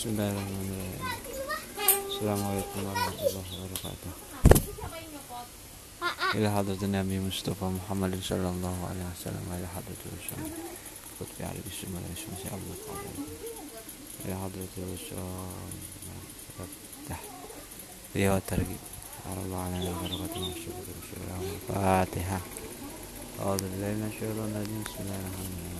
Bismillahirrahmanirrahim. Assalamualaikum warahmatullahi wabarakatuh. إلى حضرة النبي مصطفى محمد صلى الله عليه وسلم وإلى حضرة الرسول قطب علي بسم الله سي عبد القادر إلى حضرة الرسول تحت رياض الترغيب على الله على بركة المشروع الرسول الفاتحة أعوذ بالله من الشيطان الرجيم بسم الله الرحمن الرحيم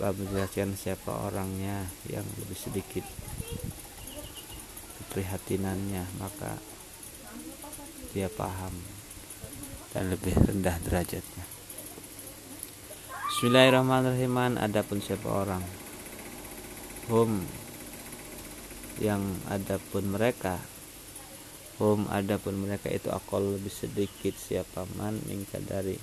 menjelaskan siapa orangnya yang lebih sedikit keprihatinannya maka dia paham dan lebih rendah derajatnya. Bismillahirrahmanirrahim. Adapun siapa orang hum yang adapun mereka hum adapun mereka itu akal lebih sedikit siapa man mingka dari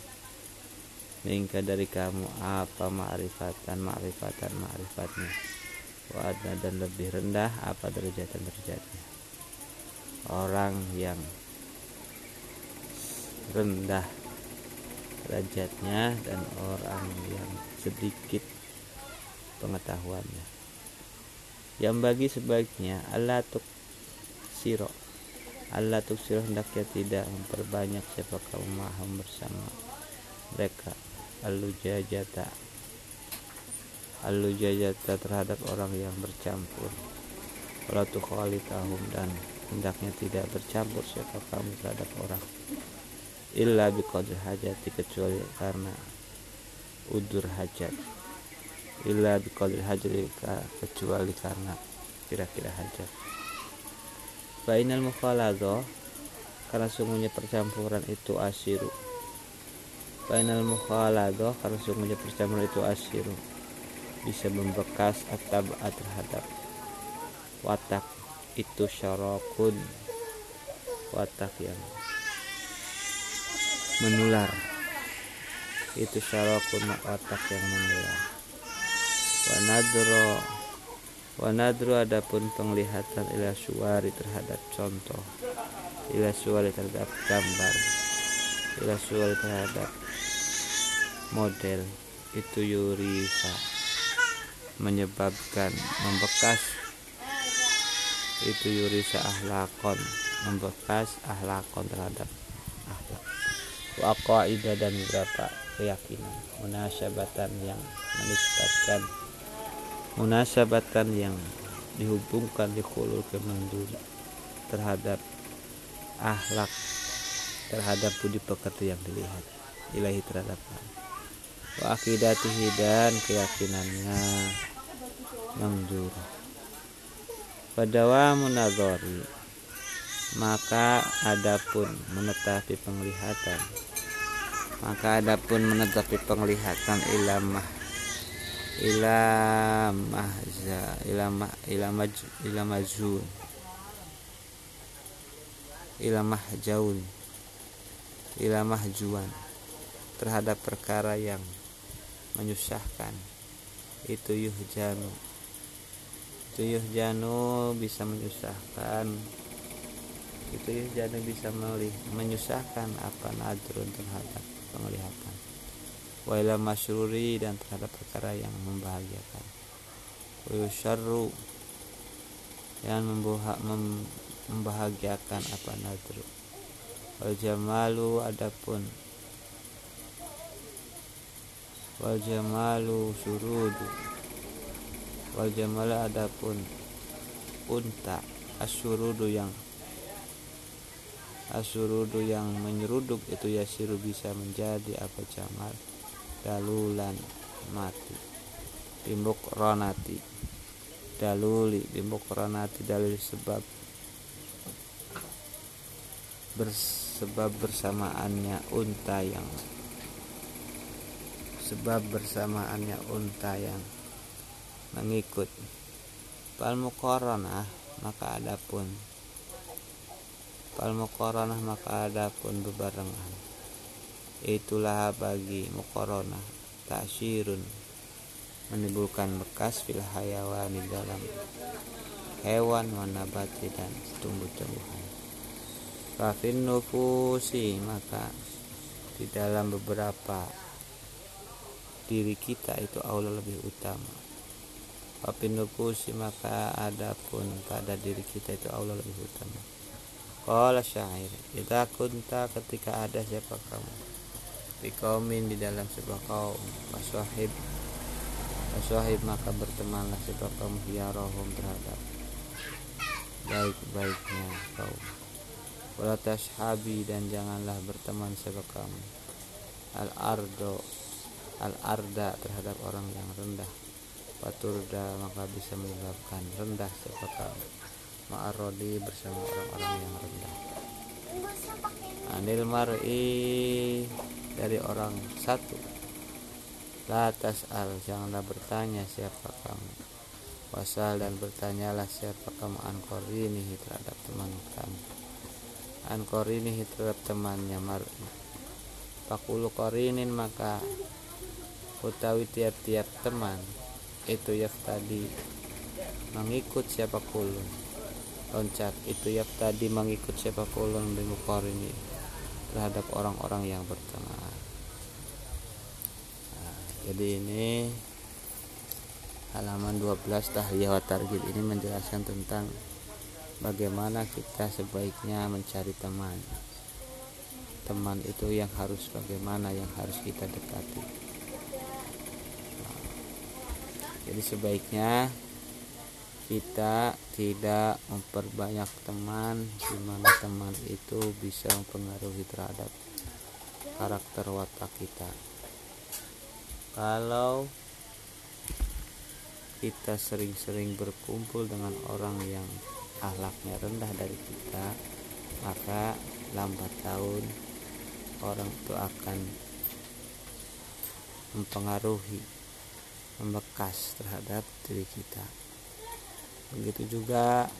mingka dari kamu apa ma'rifatan ma'rifatan ma'rifatnya? Wa dan lebih rendah apa derajatan derajatnya? Orang yang rendah derajatnya dan orang yang sedikit pengetahuannya. Yang bagi sebaiknya Allah tuk siro Allah tuk siro hendaknya tidak memperbanyak siapa kamu maham bersama mereka alujajata alujajata terhadap orang yang bercampur. Kalau tahum dan hendaknya tidak bercampur siapa kamu terhadap orang. Illa biqadri hajati kecuali karena udur hajat. Illa biqadri hajati kecuali karena kira-kira hajat. Bainal mukhaladho karena sungguhnya percampuran itu asiru Bainal mukhaladho karena sungguhnya percampuran itu asiru bisa membekas atau terhadap watak itu syarokun watak yang menular. Itu syarokun otak yang menular. Wanadro wanadro adapun penglihatan ila suari terhadap contoh ila suari terhadap gambar ila suari terhadap model itu yurisa menyebabkan membekas. Itu yurisa ahlakon membekas ahlakon terhadap ahlak waqaidah dan beberapa keyakinan. Munasabatan yang menisbatkan. Munasabatan yang dihubungkan di khulul kemanduri terhadap ahlak terhadap budi pekerti yang dilihat ilahi terhadap wa dan keyakinannya. Mandur pada munadhari maka adapun menetapi penglihatan. Maka adapun menetapi penglihatan ilamah ilamah za ilamah ilamah ilamah zun ilamah jaun. Ilamah juan terhadap perkara yang menyusahkan. Itu yuhjanu. Itu yuhjanu bisa menyusahkan. Itu yuhjanu bisa melih menyusahkan apa nadrun terhadap penglihatan. Waila masyururi dan terhadap perkara yang membahagiakan. Wayusharru yang membuha, mem, membahagiakan apa nadru wal jamalu adapun wal jamalu surudu. Wal jamalu adapun unta asyurudu yang asurudu yang menyeruduk itu yasiru bisa menjadi apa jamal dalulan mati. Bimbuk ronati. Daluli bimbuk ronati dalil sebab bersebab bersamaannya unta yang sebab bersamaannya unta yang mengikut. Fal muqaranah maka adapun. Fal muqaranah maka adapun bebarengan itulah bagi muqaranah tasyirun menimbulkan bekas fil di dalam hewan wanabati dan tumbuh-tumbuhan. Fafin nufusi maka di dalam beberapa diri kita itu Allah lebih utama. Fafin nufusi maka adapun pada diri kita itu Allah lebih utama. Qala syair Kita kunta ketika ada siapa kamu? Di kaumin di dalam sebuah kaum Waswahib Waswahib maka bertemanlah sebab kamu hiarohum terhadap Baik-baiknya kaum. Wala tashabi dan janganlah berteman sebab kamu. Al ardo al arda terhadap orang yang rendah. Paturda maka bisa menyebabkan rendah sebab kamu ma'arodi bersama orang-orang yang rendah. Anil mar'i dari orang satu. Latas al janganlah bertanya siapa kamu wasal dan bertanyalah siapa kamu ini terhadap teman kamu an korinihi terhadap temannya mar'i. Pakulu korinin maka utawi tiap-tiap teman itu ya tadi mengikut siapa kulun. Loncat itu ya tadi mengikut siapa kulun korini terhadap orang-orang yang berteman. Nah, jadi ini halaman 12 tahliyah wa ini menjelaskan tentang bagaimana kita sebaiknya mencari teman. Teman itu yang harus bagaimana yang harus kita dekati jadi sebaiknya kita tidak memperbanyak teman di mana teman itu bisa mempengaruhi terhadap karakter watak kita. Kalau kita sering-sering berkumpul dengan orang yang akhlaknya rendah dari kita maka lambat tahun orang itu akan mempengaruhi membekas terhadap diri kita. Begitu juga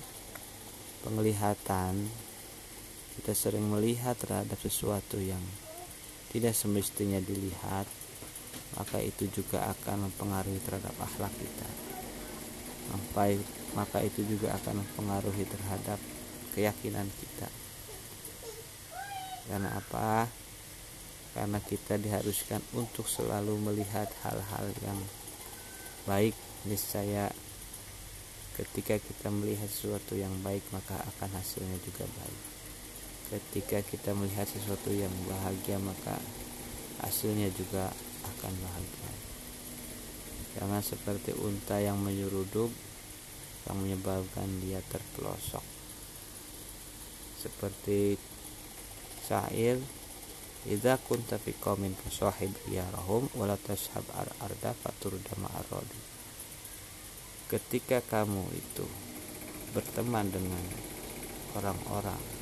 penglihatan. Kita sering melihat terhadap sesuatu yang tidak semestinya dilihat maka itu juga akan mempengaruhi terhadap akhlak kita. Sampai maka itu juga akan mempengaruhi terhadap keyakinan kita. Karena apa? Karena kita diharuskan untuk selalu melihat hal-hal yang baik niscaya ketika kita melihat sesuatu yang baik maka akan hasilnya juga baik. Ketika kita melihat sesuatu yang bahagia maka hasilnya juga akan bahagia. Jangan seperti unta yang menyeruduk yang menyebabkan dia terpelosok. Seperti syair idza kunta fi qaumin fasahib yarahum wala tashhab ar arda faturda ma'arodi ketika kamu itu berteman dengan orang-orang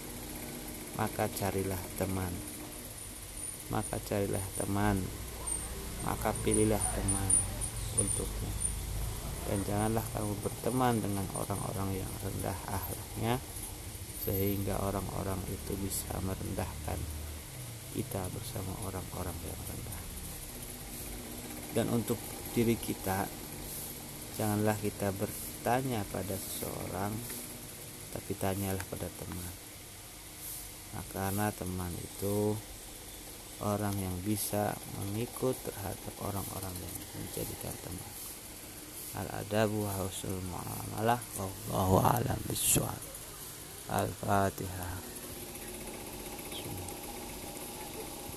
maka carilah teman. Maka carilah teman. Maka pilihlah teman untukmu. Dan janganlah kamu berteman dengan orang-orang yang rendah akhlaknya sehingga orang-orang itu bisa merendahkan kita bersama orang-orang yang rendah. Dan untuk diri kita janganlah kita bertanya pada seseorang tapi tanyalah pada teman. Nah, karena teman itu orang yang bisa mengikut terhadap orang-orang yang menjadikan teman. Al-adabu husnul muamalah wallahu a'lam bishawab. Al-fatihah